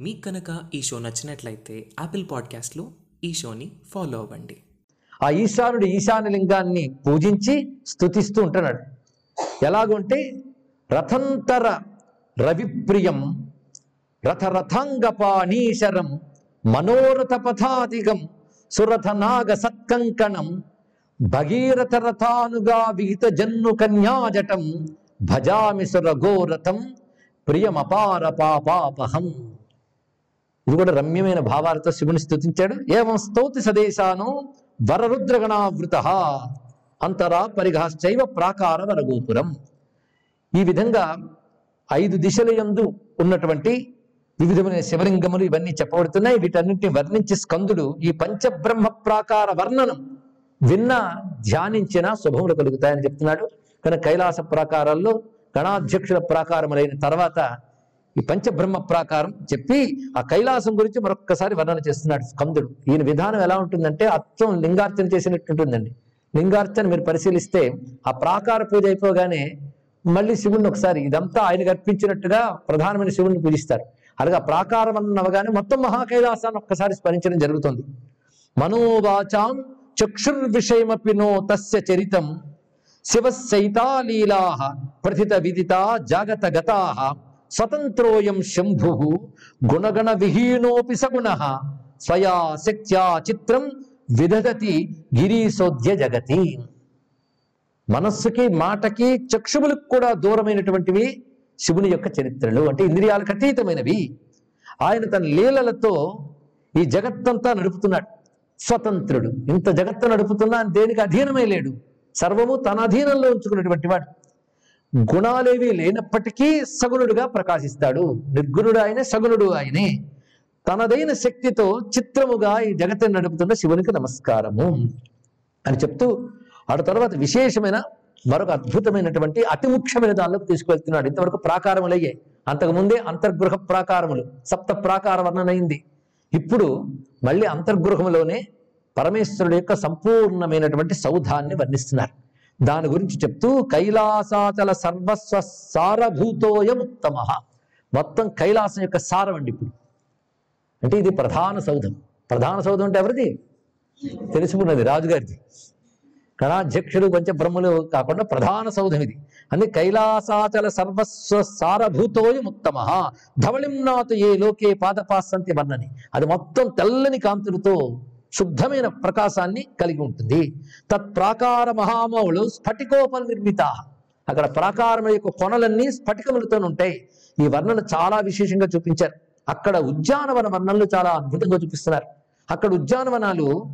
మీకు కనుక ఈ షో నచ్చినట్లయితే యాపిల్ పాడ్కాస్ట్లో ఈ షోని ఫాలో అవ్వండి. ఆ ఈశానుడు ఈశాన్య లింగాన్ని పూజించి స్తుతిస్తూ ఉంటున్నాడు. ఎలాగుంటే రథంతర రవిప్రియం రథరథాంగపాణీశరం మనోరథ పథాదిగం సురథ నాగ సత్కంకణం భగీరథ రథానుగా విహిత జన్ను కన్యాజటం భజామి సురఘోరథం ప్రియమపార పాపాపహం. ఇది కూడా రమ్యమైన భావాలతో శివుని స్థుతించాడు ఏవం స్తౌతి సదేశాను వరరుద్రగణావృత అంతరా పరిఘాశ్చైవ ప్రాకార వరగోపురం. ఈ విధంగా ఐదు దిశల యందు ఉన్నటువంటి వివిధమైన శివలింగములు ఇవన్నీ చెప్పబడుతున్నాయి. వీటన్నింటిని వర్ణించి స్కందుడు ఈ పంచబ్రహ్మ ప్రాకార వర్ణనం విన్న ధ్యానించిన శుభములు కలుగుతాయని చెప్తున్నాడు. కానీ కైలాస ప్రాకారాల్లో గణాధ్యక్షుల ప్రాకారములైన తర్వాత ఈ పంచబ్రహ్మ ప్రాకారం చెప్పి ఆ కైలాసం గురించి మరొక్కసారి వర్ణన చేస్తున్నాడు స్కందుడు. ఈయన విధానం ఎలా ఉంటుందంటే అచ్చం లింగార్చన చేసినట్టు ఉంటుందండి లింగార్చన మీరు పరిశీలిస్తే ఆ ప్రాకార పూజ అయిపోగానే మళ్ళీ శివుణ్ణి ఒకసారి ఇదంతా ఆయనకు అర్పించినట్టుగా ప్రధానమైన శివుణ్ణి పూజిస్తారు. అలాగే ఆ ప్రాకారం అన్నవగానే మొత్తం మహాకైలాసాన్ని ఒక్కసారి స్మరించడం జరుగుతుంది. మనోవాచాం చక్షుర్విషయమపి నో తస్య చరితం శివశైతాలీలా ప్రథిత విదిత జాగత గతా స్వతంత్రోయం శంభు గుణగణ విహీనోపి సగుణ స్వయా శక్త్యా చిత్రం విదధతి గిరీశోద్య జగతి. మనస్సుకి మాటకి చక్షువులకు కూడా దూరమైనటువంటివి శివుని యొక్క చరిత్రలు. అంటే ఇంద్రియాలకు అతీతమైనవి. ఆయన తన లీలలతో ఈ జగత్తంతా నడుపుతున్నాడు. స్వతంత్రుడు. ఇంత జగత్తు నడుపుతున్నా దేనికి అధీనమే లేడు. సర్వము తన అధీనంలో ఉంచుకున్నటువంటి వాడు. గుణాలేవి లేనప్పటికీ సగుణుడుగా ప్రకాశిస్తాడు. నిర్గుణుడు ఆయనే సగుణుడు ఆయనే. తనదైన శక్తితో చిత్రముగా ఈ జగత్తుని నడుపుతున్న శివునికి నమస్కారము అని చెప్తూ ఆడ తర్వాత విశేషమైన మరొక అద్భుతమైనటువంటి అతి ముఖ్యమైన దానిలోకి తీసుకువెళ్తున్నాడు. ఇంతవరకు ప్రాకారములు అయ్యాయి అంతకుముందే అంతర్గృహ ప్రాకారములు సప్త ప్రాకార వర్ణనైంది. ఇప్పుడు మళ్ళీ అంతర్గృహములోనే పరమేశ్వరుడు యొక్క సంపూర్ణమైనటువంటి సౌధాన్ని వర్ణిస్తున్నారు. దాని గురించి చెప్తూ కైలాసాచల సర్వస్వ సారభూతోయముత్తమ మొత్తం కైలాసం యొక్క సారం అండి ఇప్పుడు. అంటే ఇది ప్రధాన సౌధం. ప్రధాన సౌధం అంటే ఎవరిది? తెలుసుకున్నది రాజుగారిది. గణాధ్యక్షుడు పంచబ్రహ్మలు కాకుండా ప్రధాన సౌధం ఇది. అందుకే కైలాసాచల సర్వస్వ సారభూతోయం ఉత్తమ ధవళింనాథు ఏ లోకే పాదపాసంతి వర్ణని. అది మొత్తం తెల్లని కాంతులతో శుద్ధమైన ప్రకాశాన్ని కలిగి ఉంటుంది. తత్ప్రాకార మహామౌలు స్ఫటికోప నిర్మిత. అక్కడ ప్రాకారం యొక్క కొనలన్నీ స్ఫటికములతో ఉంటాయి. ఈ వర్ణన చాలా విశేషంగా చూపించారు. అక్కడ ఉద్యానవన వర్ణనలు చాలా అద్భుతంగా చూపిస్తున్నారు. అక్కడ ఉద్యానవనాలు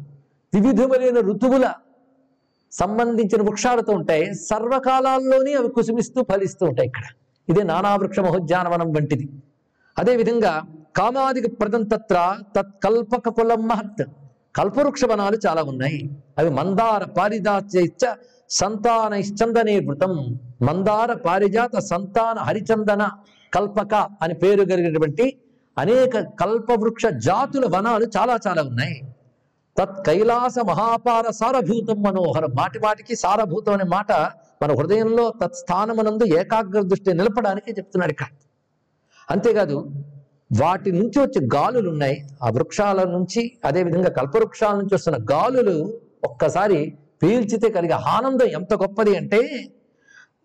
వివిధమైన ఋతువుల సంబంధించిన వృక్షాలతో ఉంటాయి. సర్వకాలాల్లోనే అవి కుసుమిస్తూ ఫలిస్తూ ఉంటాయి ఇక్కడ. ఇదే నానావృక్ష మహోద్యానవనం వంటిది. అదేవిధంగా కామాదిక ప్రదం తత్ర తత్కల్పక కులం మహత్. కల్పవృక్ష వనాలు చాలా ఉన్నాయి. అవి మందార పారిజాత సంతాన ఇచ్చందనే వృతం. మందార పారిజాత సంతాన హరిచందన కల్పక అని పేరు కలిగినటువంటి అనేక కల్పవృక్ష జాతుల వనాలు చాలా చాలా ఉన్నాయి. తత్ కైలాస మహాపార సారభూతం మనోహరం. మాటి మాటికి సారభూతం అనే మాట మన హృదయంలో తత్ స్థానమునందు ఏకాగ్ర దృష్టి నిలపడానికి చెప్తున్నాడు ఇక్కడ. అంతేకాదు వాటి నుంచి వచ్చే గాలులు ఉన్నాయి. ఆ వృక్షాల నుంచి అదేవిధంగా కల్పవృక్షాల నుంచి వస్తున్న గాలులు ఒక్కసారి పీల్చితే కలిగే ఆనందం ఎంత గొప్పది అంటే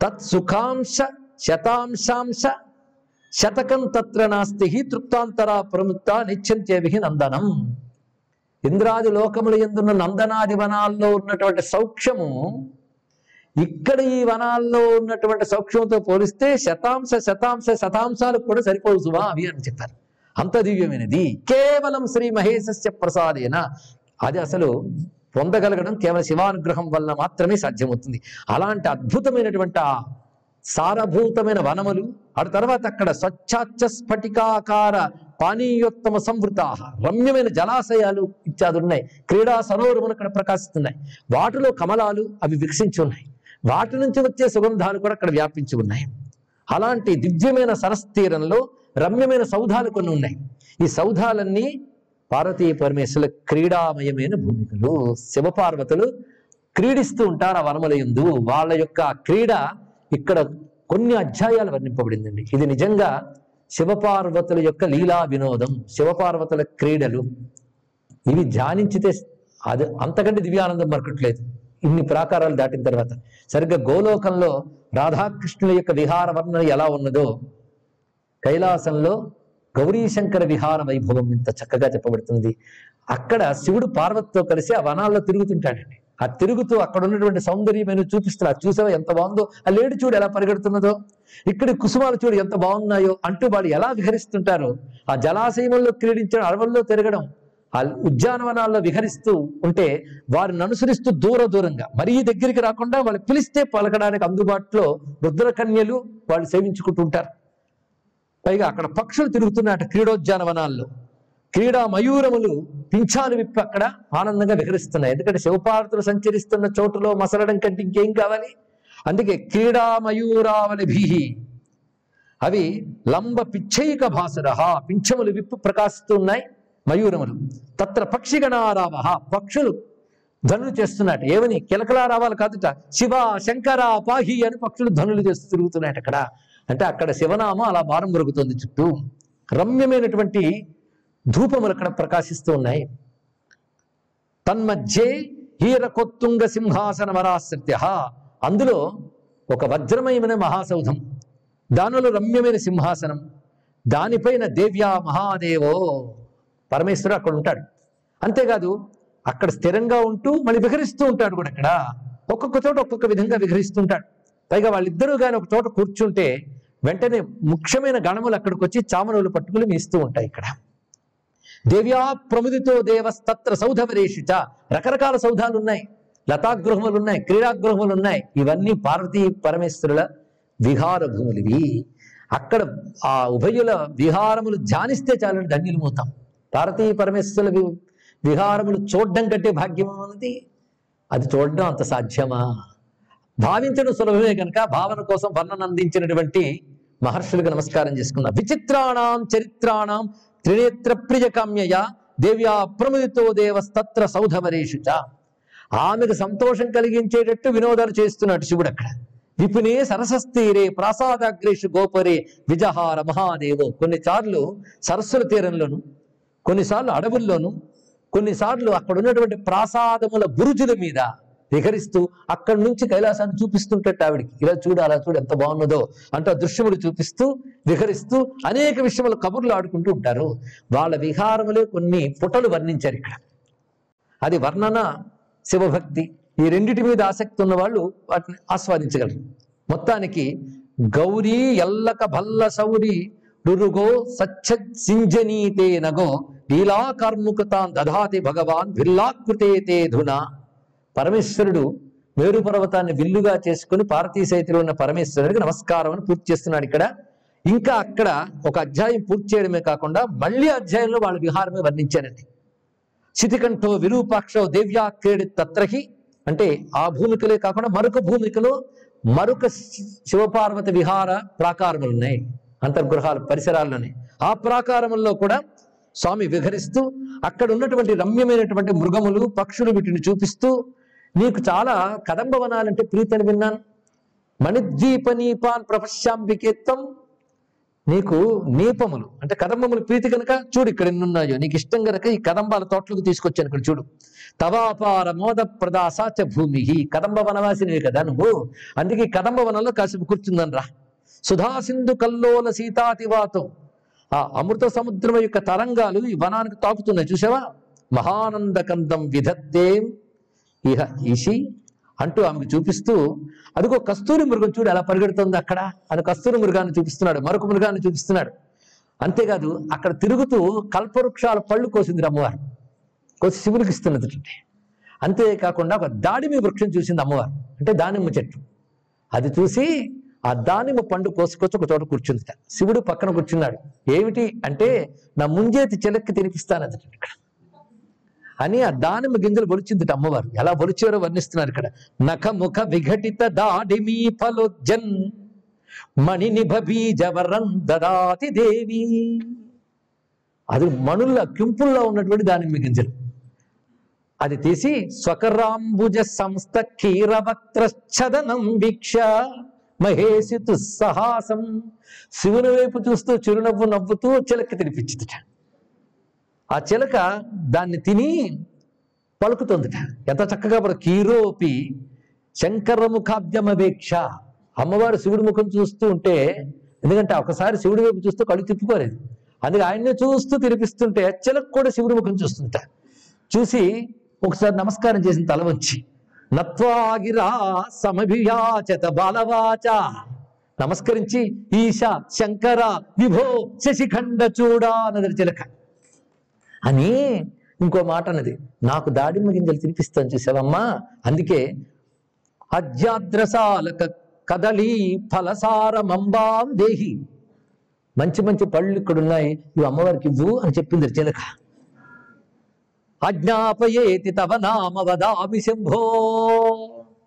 తత్ సుఖాంశ శతాంశాంశ శతకం తత్ర నాస్తి తృప్తాంతరా ప్రముక్త నిత్యంత్యవి నందనం. ఇంద్రాది లోకములు ఎందున్న నందనాది వనాల్లో ఉన్నటువంటి సౌక్ష్యము ఇక్కడ ఈ వనాల్లో ఉన్నటువంటి సౌఖ్యంతో పోలిస్తే శతాంశ శతాంశ శతాంశాలకు కూడా సరిపోదు సుమా అవి అని చెప్పారు. అంత దివ్యమైనది. కేవలం శ్రీ మహేశస్య ప్రసాదేన. అది అసలు పొందగలగడం కేవలం శివానుగ్రహం వల్ల మాత్రమే సాధ్యమవుతుంది. అలాంటి అద్భుతమైనటువంటి ఆ సారభూతమైన వనములు ఆ తర్వాత అక్కడ స్వచ్ఛాచ్ఛ స్ఫటికాకార పానీయోత్తమ సంవృత రమ్యమైన జలాశయాలు ఇత్యాది ఉన్నాయి క్రీడా సరోవరములు అక్కడ ప్రకాశిస్తున్నాయి. వాటిలో కమలాలు అవి వికసించి ఉన్నాయి. వాటి నుంచి వచ్చే సుగంధాలు కూడా అక్కడ వ్యాపించి ఉన్నాయి. అలాంటి దివ్యమైన సరస్తీరంలో రమ్యమైన సౌధాలు కొన్ని ఉన్నాయి. ఈ సౌధాలన్నీ పార్వతీ పరమేశ్వరుల క్రీడామయమైన భూమికలు. శివపార్వతులు క్రీడిస్తూ ఉంటారు ఆ వనములయందు వాళ్ళ యొక్క క్రీడ ఇక్కడ కొన్ని అధ్యాయాలు వర్ణింపబడిందండి. ఇది నిజంగా శివపార్వతుల యొక్క లీలా వినోదం శివపార్వతుల క్రీడలు. ఇవి ధ్యానించితే అది అంతకంటే దివ్యానందం మరకట్లేదు ఇన్ని ప్రాకారాలు దాటిన తర్వాత సరిగ్గా గోలోకంలో రాధాకృష్ణుల యొక్క విహార వర్ణన ఎలా ఉన్నదో కైలాసంలో గౌరీశంకర విహార వైభవం ఇంత చక్కగా చెప్పబడుతుంది అక్కడ శివుడు పార్వతితో కలిసి ఆ వనాల్లో తిరుగుతుంటాడండి. ఆ తిరుగుతూ అక్కడ ఉన్నటువంటి సౌందర్యమైన చూపిస్తున్నా చూసావా ఎంత బాగుందో? ఆ లేడి చూడు ఎలా పరిగెడుతున్నదో? ఇక్కడ కుసుమాలు చూడు ఎంత బాగున్నాయో? అంటూ వాళ్ళు ఎలా విహరిస్తుంటారో ఆ జలాశయంలో క్రీడించడం అడవుల్లో తిరగడం ఆ ఉద్యానవనాల్లో విహరిస్తూ ఉంటే వారిని అనుసరిస్తూ దూర దూరంగా మరీ దగ్గరికి రాకుండా వాళ్ళు పిలిస్తే పలకడానికి అందుబాటులో రుద్రకన్యలు వాళ్ళు సేవించుకుంటూ ఉంటారు. పైగా అక్కడ పక్షులు తిరుగుతున్నాయట క్రీడోద్యానవనాల్లో. క్రీడా మయూరములు పింఛాలు విప్పి అక్కడ ఆనందంగా విహరిస్తున్నాయి. ఎందుకంటే శివపార్వతులు సంచరిస్తున్న చోటులో మసలడం కంటే ఇంకేం కావాలి? అందుకే క్రీడా మయూరావలి భీహి. అవి లంబ పిచ్చైక భాసురహ పింఛములు విప్పు ప్రకాశిస్తున్నాయి మయూరములు. తత్ర పక్షిగణారావ పక్షులు ధనులు చేస్తున్నట్టు. ఏమని? కిలకలా రావాలి కాదుట. శివ శంకర పాహి అని పక్షులు ధనులు చేస్తూ తిరుగుతున్నాయట అక్కడ. అంటే అక్కడ శివనామం అలా భారం దొరుకుతుంది చుట్టూ. రమ్యమైనటువంటి ధూపములు అక్కడ ప్రకాశిస్తూ ఉన్నాయి. తన్మధ్యే హీరకొత్తుంగ సింహాసన మరాశ్రిత్య అందులో ఒక వజ్రమయమైన మహాసౌధం. దానిలో రమ్యమైన సింహాసనం. దానిపైన దేవ్యా మహాదేవో పరమేశ్వరుడు అక్కడ ఉంటాడు. అంతేకాదు అక్కడ స్థిరంగా ఉంటూ మళ్ళీ విహరిస్తూ ఉంటాడు కూడా అక్కడ. ఒక్కొక్క చోట ఒక్కొక్క విధంగా విహరిస్తుంటాడు పైగా వాళ్ళిద్దరూ కానీ ఒక చోట కూర్చుంటే వెంటనే ముఖ్యమైన గణములు అక్కడికి వచ్చి చామనులు పట్టుకుని మీస్తూ ఉంటాయి ఇక్కడ. దేవ్యా ప్రముదితో దేవస్తత్ర సౌధవరేషిత రకరకాల సౌధాలు ఉన్నాయి లతాగృహములు ఉన్నాయి క్రీడాగృహములు ఉన్నాయి ఇవన్నీ పార్వతీ పరమేశ్వరుల విహార భూములు ఇవి అక్కడ ఆ ఉభయుల విహారములు ధ్యానిస్తే చాలని ధన్యులు మోతాం భారతీయ పరమేశ్వరుల వి- విహారములు చూడడం కంటే భాగ్యం అన్నది? అది చూడడం అంత సాధ్యమా? భావించడం సులభమే కనుక భావన కోసం వర్ణన అందించినటువంటి మహర్షులకు నమస్కారం చేసుకున్నా విచిత్రాణం చరిత్రాణం త్రినేత్ర ప్రియ కామ్యయ దేవ్యా ప్రముదితో దేవస్తత్ర సౌధమరేషుచ ఆమెకు సంతోషం కలిగించేటట్టు వినోదాలు చేస్తున్నాడు శివుడు అక్కడ. విపునే సరసస్థీరే ప్రాసాదాగ్రేషు గోపరే విజహార మహాదేవో. కొన్నిసార్లు సరస్సుల తీరంలోను కొన్నిసార్లు అడవుల్లోనూ కొన్నిసార్లు అక్కడ ఉన్నటువంటి ప్రాసాదముల బురుజుల మీద విహరిస్తూ అక్కడి నుంచి కైలాసాన్ని చూపిస్తుంటట్టు ఆవిడికి. ఇలా చూడు అలా చూడు ఎంత బాగున్నదో అంటూ దృశ్యములు చూపిస్తూ విహరిస్తూ అనేక విషయములు కబుర్లు ఆడుకుంటూ ఉంటారు. వాళ్ళ విహారములే కొన్ని పుటలు వర్ణించారు ఇక్కడ. అది వర్ణన శివభక్తి ఈ రెండిటి మీద ఆసక్తి ఉన్న వాళ్ళు వాటిని ఆస్వాదించగలరు. మొత్తానికి గౌరీ ఎల్లక భల్ల సౌరి రురుగో సచ్చ సింజనీతే నగో లీలాకర్ముకతాన్ దధాతి భగవాన్ విల్లాకృతే తే పరమేశ్వరుడు మేరు పర్వతాన్ని విల్లుగా చేసుకుని పార్వతీ సైతిలో ఉన్న పరమేశ్వరుడికి నమస్కారం అని పూర్తి చేస్తున్నాడు ఇక్కడ. ఇంకా అక్కడ ఒక అధ్యాయం పూర్తి చేయడమే కాకుండా మళ్ళీ అధ్యాయంలో వాళ్ళ విహారమే వర్ణించారండి. శితికంఠో విరూపాక్షో దేవ్యా క్రీడి తత్రహి అంటే ఆ భూమికలే కాకుండా మరొక భూమికలో మరొక శి- శివపార్వతి విహార ప్రాకారములు ఉన్నాయి. అంతర్గృహాలు పరిసరాల్లోనే. ఆ ప్రాకారంలో కూడా స్వామి విహరిస్తూ అక్కడ ఉన్నటువంటి రమ్యమైనటువంటి మృగములు పక్షులు వీటిని చూపిస్తూ నీకు చాలా కదంబ వనాలంటే ప్రీతి అని విన్నాను. మణిద్వీప నీపాన్ ప్రపశ్యాంబికేత్తం నీకు నీపములు అంటే కదంబములు ప్రీతి కనుక చూడు ఇక్కడ ఎన్నున్నాయో. నీకు ఇష్టం కనుక ఈ కదంబాల తోటలకు తీసుకొచ్చాను ఇక్కడ చూడు. తవాపార మోద ప్రదాసాచ భూమి కదంబ వనవాసినవి కదా నువ్వు. అందుకే కదంబ వనంలో కాసేపు కూర్చుందని రా. సుధాసింధు కల్లోల సీతాతివాతం. ఆ అమృత సముద్రం యొక్క తరంగాలు ఈ వనానికి తాకుతున్నాయి. చూసావా మహానంద కందం విధత్తేం ఇహ ఈషి అంటూ ఆమెకు చూపిస్తూ అదిగో కస్తూరి మృగం చూడు ఎలా పరిగెడుతుంది అక్కడ. అది కస్తూరి మృగాన్ని చూపిస్తున్నాడు మరొక మృగాన్ని చూపిస్తున్నాడు. అంతేకాదు అక్కడ తిరుగుతూ కల్పవృక్షాల పళ్ళు కోసింది అమ్మవారు. కోసి శివునికి ఇస్తున్నది అంతేకాకుండా ఒక దాడిమి వృక్షం చూసింది అమ్మవారు. అంటే దానిమ్మ చెట్టు. అది చూసి ఆ దానిమ్మ పండు కోసుకొచ్చి ఒక చోట కూర్చుందిట. శివుడు పక్కన కూర్చున్నాడు. ఏమిటి అంటే నా ముంజేతి చిలక్కి తినిపిస్తానది ఇక్కడ. అని ఆ దానిమ్మ గింజలు బొలిచిందిట అమ్మవారు. ఎలా బొలిచారో వర్ణిస్తున్నారు ఇక్కడ. నఖ ముఖ విఘటిత దాడిమీ ఫలోజన్ మణి నిభ దదాతి దేవి. అది మణుల్లో కింపుల్లో ఉన్నటువంటి దానిమ్మ గింజలు. అది తీసి స్వకరాంబుజ సంస్థ క్షీరవక్త్రఛదనం వీక్ష. మహేషితు సహాసం. శివుని వైపు చూస్తూ చిరునవ్వు నవ్వుతూ చిలక తినిపించిందిట ఆ చిలక దాన్ని తిని పలుకుతుందిట. ఎంత చక్కగా పలు కీరోపి శంకర ముఖాబ్జమపేక్ష అమ్మవారు శివుడి ముఖం చూస్తూ ఉంటే ఎందుకంటే ఒకసారి శివుడి వైపు చూస్తూ కళ్ళు తిప్పుకోలేదు. అందుకే ఆయన్ని చూస్తూ తినిపిస్తుంటే చిలక కూడా శివుడి ముఖం చూస్తుంట చూసి ఒకసారి నమస్కారం చేసిన తల వంచి నత్వాగిరా సమభియాచత బాలవాచ. నమస్కరించి ఈశ శంకర విభో శశిఖండ చూడా అన్నది చిలక అని ఇంకో మాట అన్నది. నాకు దాడిమ్మ గింజలు తినిపిస్తాను చూసావమ్మా. అందుకే అధ్యాద్రసాలక ఫలసార ఫలసారమంబాం దేహి. మంచి మంచి పళ్ళు ఇక్కడ ఉన్నాయి ఇవి అమ్మవారికి ఇవ్వు అని చెప్పింది చిలక అజ్ఞాపయేతి తవ నామ వదామి శంభో.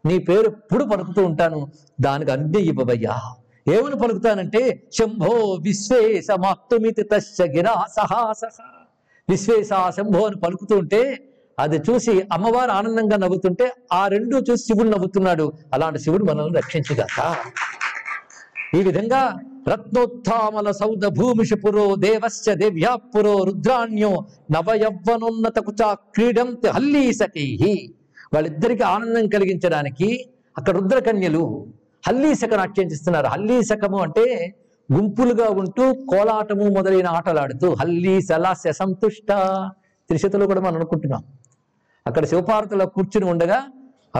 నీ పేరు ఎప్పుడు పలుకుతూ ఉంటాను దానికి అన్నీ ఇవ్వబయ్యా ఏమని పలుకుతానంటే శంభో విశ్వేశమాప్తుమితి తస్య గిరా సహాసహ విశ్వేశ శంభో అని పలుకుతూ ఉంటే అది చూసి అమ్మవారు ఆనందంగా నవ్వుతుంటే ఆ రెండు చూసి శివుడు నవ్వుతున్నాడు. అలాంటి శివుడు మనల్ని రక్షించుగాక. ఈ విధంగా రత్నోత్మల సౌద భూమిషు పురో దేవస్య దేవ్యాపురో రుద్రాణ్యో నవయవ్వనున్నతకుచా కుచా హల్లీ హల్లీసకై వాళ్ళిద్దరికి ఆనందం కలిగించడానికి అక్కడ రుద్రకన్యలు హల్లీసక నాట్యం చేస్తున్నారు. హల్లీసకము అంటే గుంపులుగా ఉంటూ కోలాటము మొదలైన ఆటలాడుతూ హల్లీ లాస్య సంతుష్ట త్రిశతులు కూడా మనం అనుకుంటున్నాం. అక్కడ శివపార్వతిలో కూర్చుని ఉండగా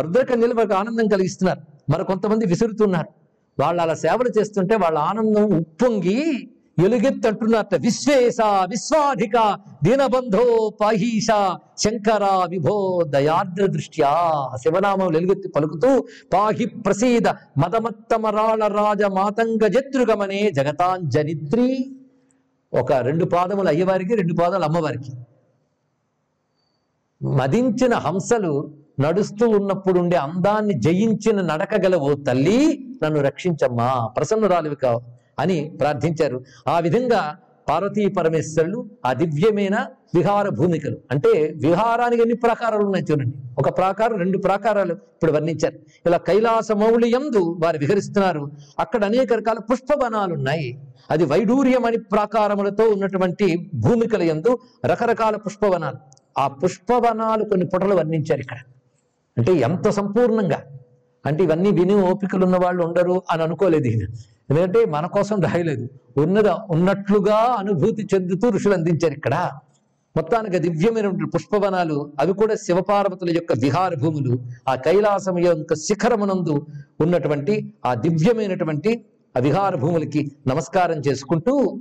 రుద్రకన్యలు వాళ్ళకి ఆనందం కలిగిస్తున్నారు. మరి కొంతమంది విసురుతున్నారు. వాళ్ళు అలా సేవలు చేస్తుంటే వాళ్ళ ఆనందం ఉప్పొంగి ఎలుగెత్తంటున్నట్ట విశ్వేశ విశ్వాధిక దీనబంధో పాహీష శంకర విభో దయార్ద్ర దృష్ట్యా శివనామం ఎలుగెత్తి పలుకుతూ పాహి ప్రసీద మదమత్తమరాళ రాజ మాతంగ జత్రుగమనే జగతాంజనిత్రి. ఒక రెండు పాదములు అయ్యవారికి రెండు పాదములు అమ్మవారికి. మదించిన హంసలు నడుస్తూ ఉన్నప్పుడు ఉండే అందాన్ని జయించిన నడకగలవు ఓ తల్లి నన్ను రక్షించమ్మా ప్రసన్నురాలివి కావు అని ప్రార్థించారు. ఆ విధంగా పార్వతీ పరమేశ్వరులు ఆ దివ్యమైన విహార భూమికలు. అంటే విహారానికి ఎన్ని ప్రాకారాలు ఉన్నాయి చూడండి. ఒక ప్రాకారం రెండు ప్రాకారాలు ఇప్పుడు వర్ణించారు. ఇలా కైలాస మౌళియందు వారు విహరిస్తున్నారు. అక్కడ అనేక రకాల పుష్పవనాలు ఉన్నాయి అది వైడూర్యం అని ప్రాకారములతో ఉన్నటువంటి భూమికల యందు రకరకాల పుష్పవనాలు. ఆ పుష్పవనాలు కొన్ని పుటలు వర్ణించారు ఇక్కడ. అంటే ఎంత సంపూర్ణంగా? అంటే ఇవన్నీ విని ఓపికలు ఉన్న వాళ్ళు ఉండరు అని అనుకోలేదు ఈయన. ఎందుకంటే మన కోసం రాయలేదు. ఉన్నద ఉన్నట్లుగా అనుభూతి చెందుతూ ఋషులు అందించారు ఇక్కడ. మొత్తానికి దివ్యమైనటువంటి పుష్పవనాలు అవి కూడా శివపార్వతుల యొక్క విహార భూములు ఆ కైలాసం యొక్క శిఖరమునందు ఉన్నటువంటి ఆ దివ్యమైనటువంటి ఆ విహార భూములకి నమస్కారం చేసుకుంటూ